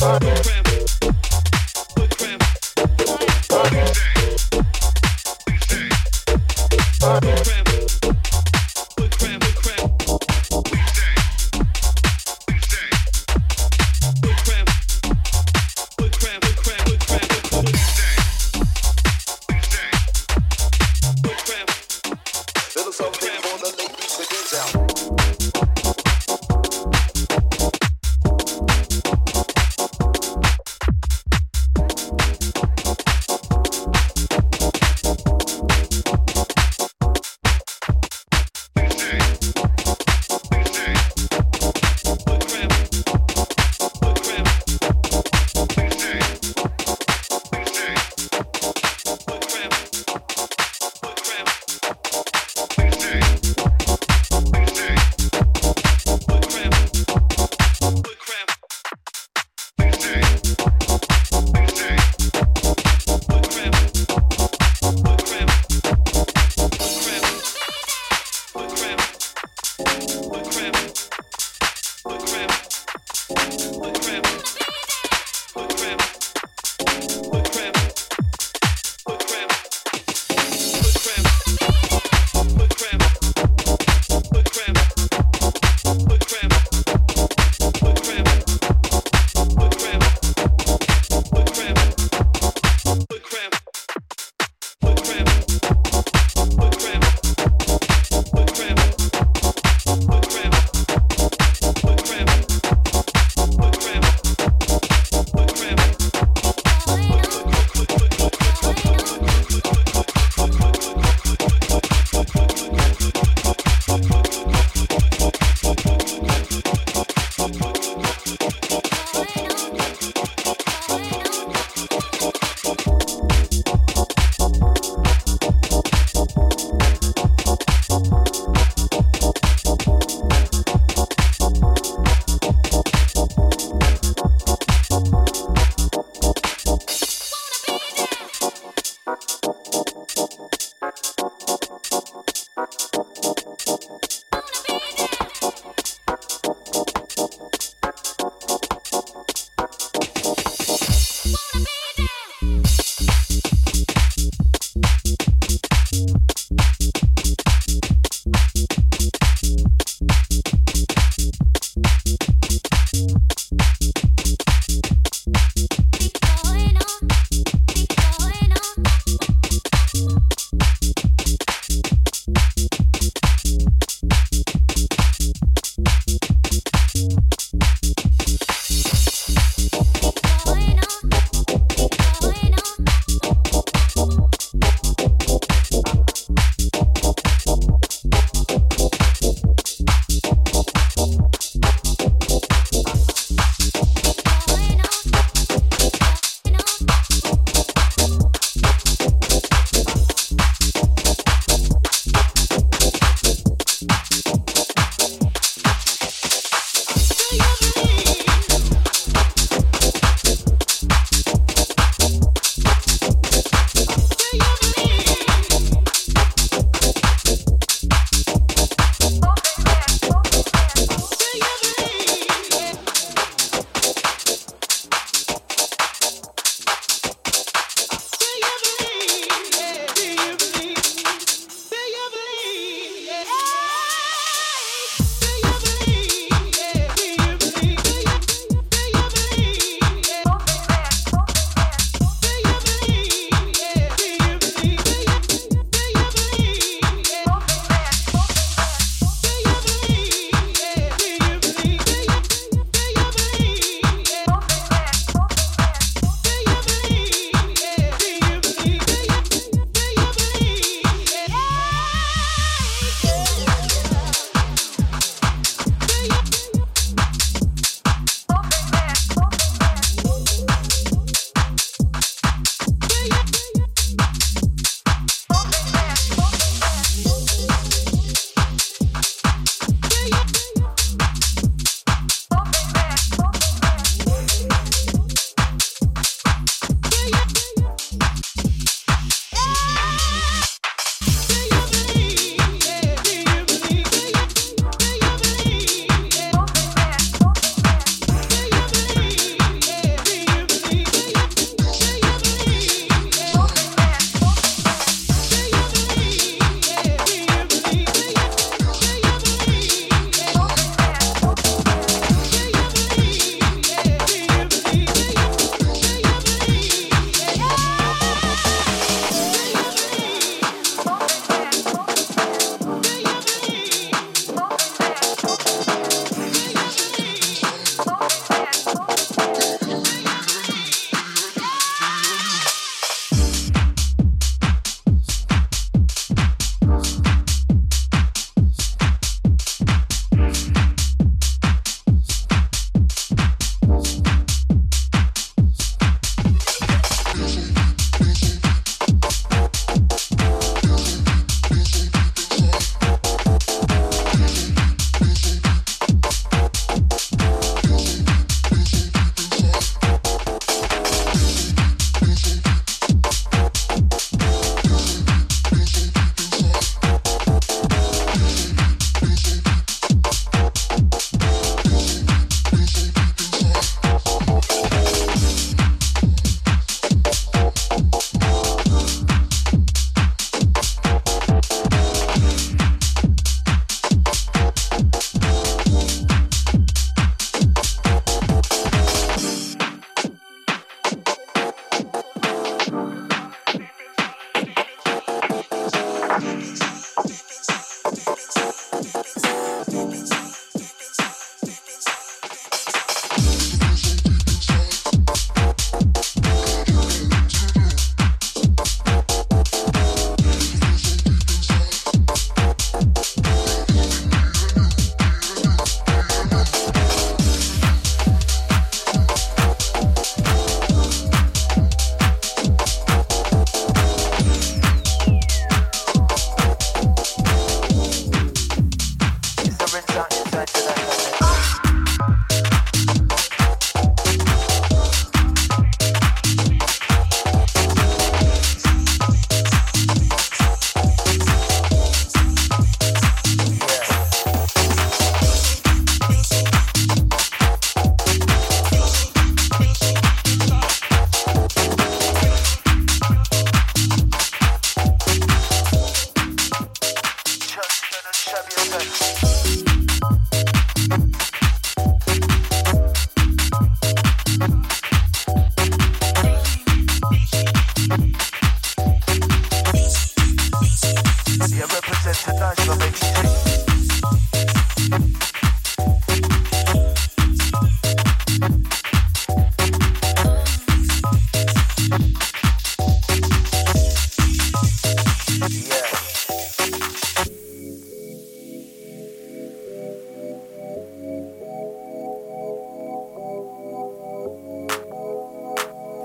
Little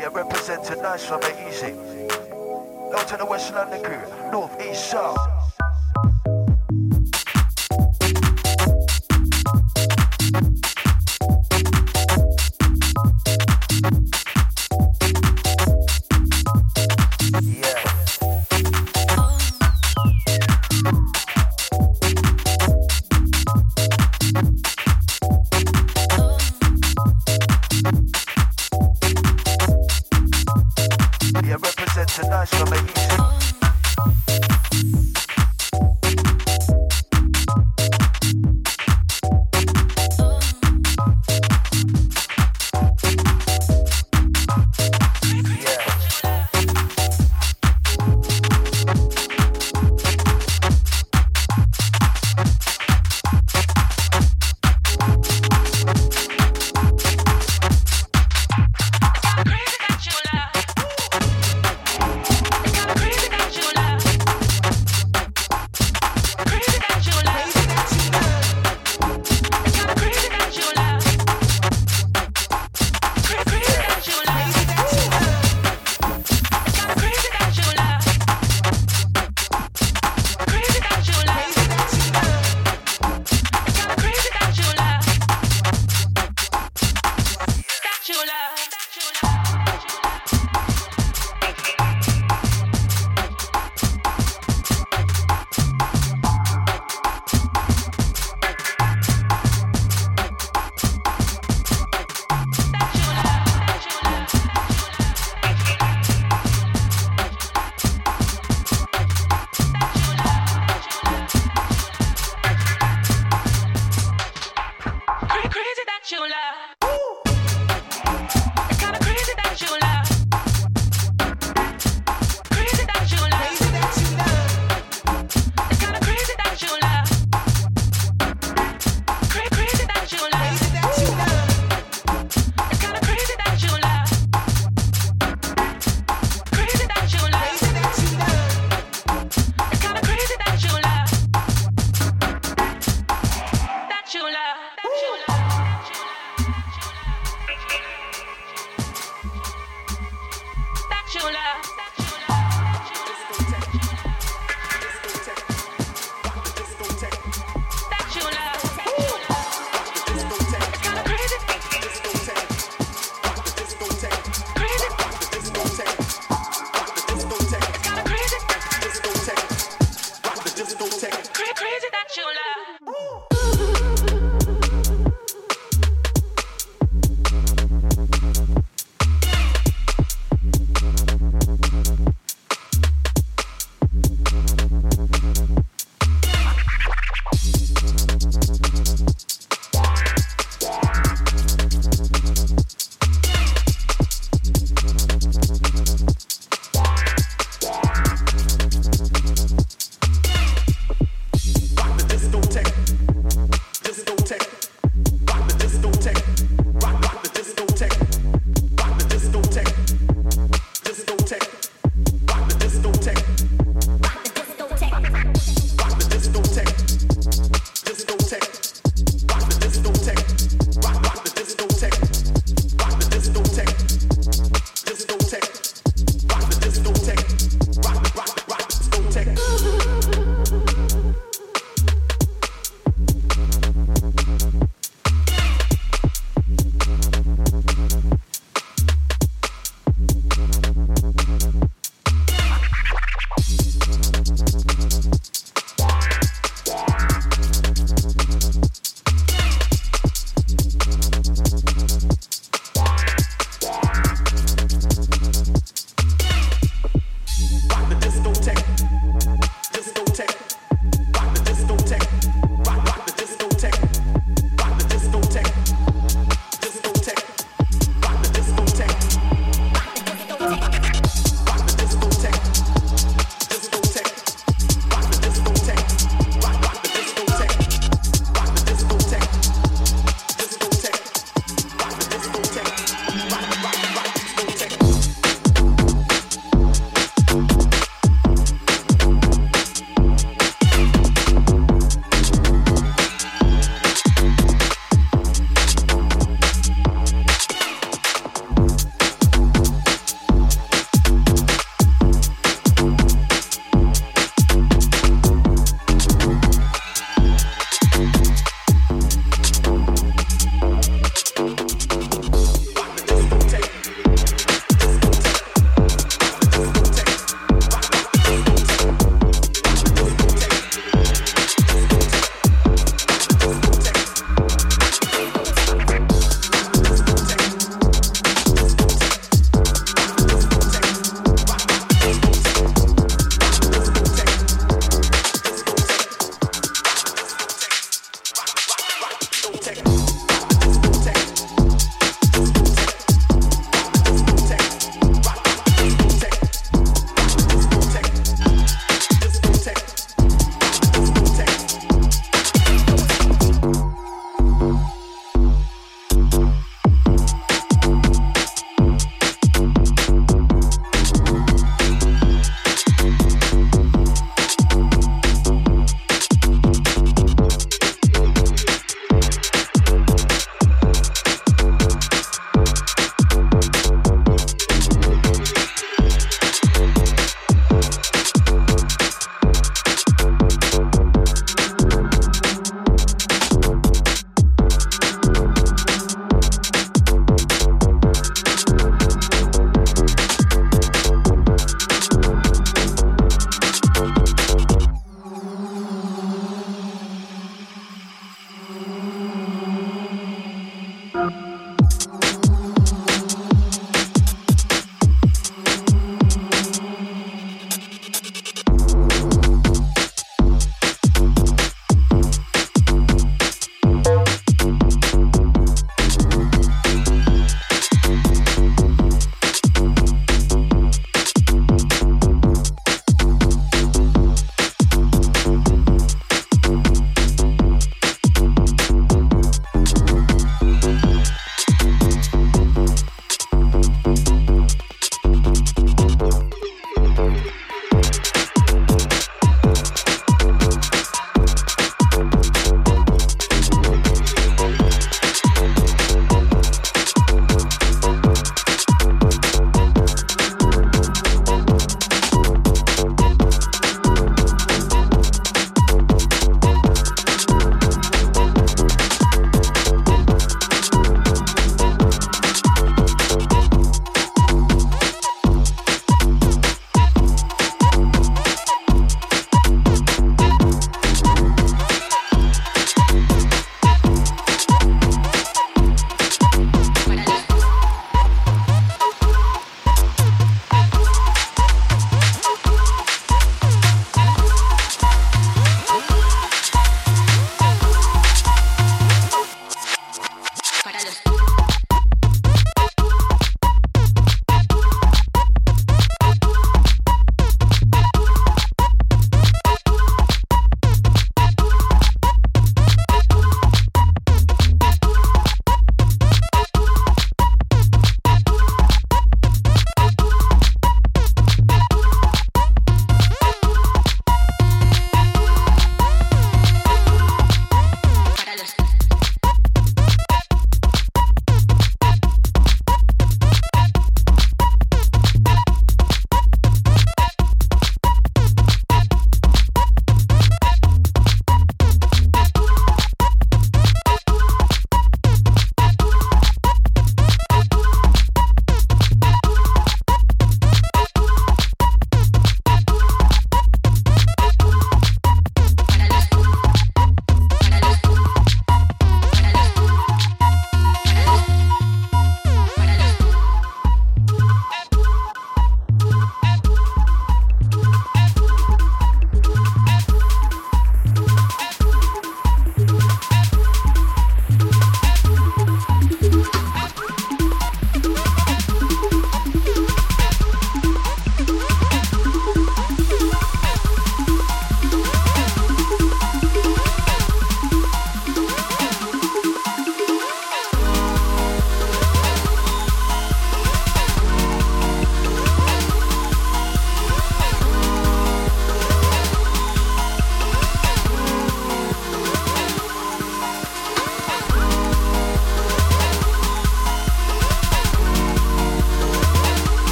Yeah, representing nice from the easy. Out to the West London crew, North, East, South.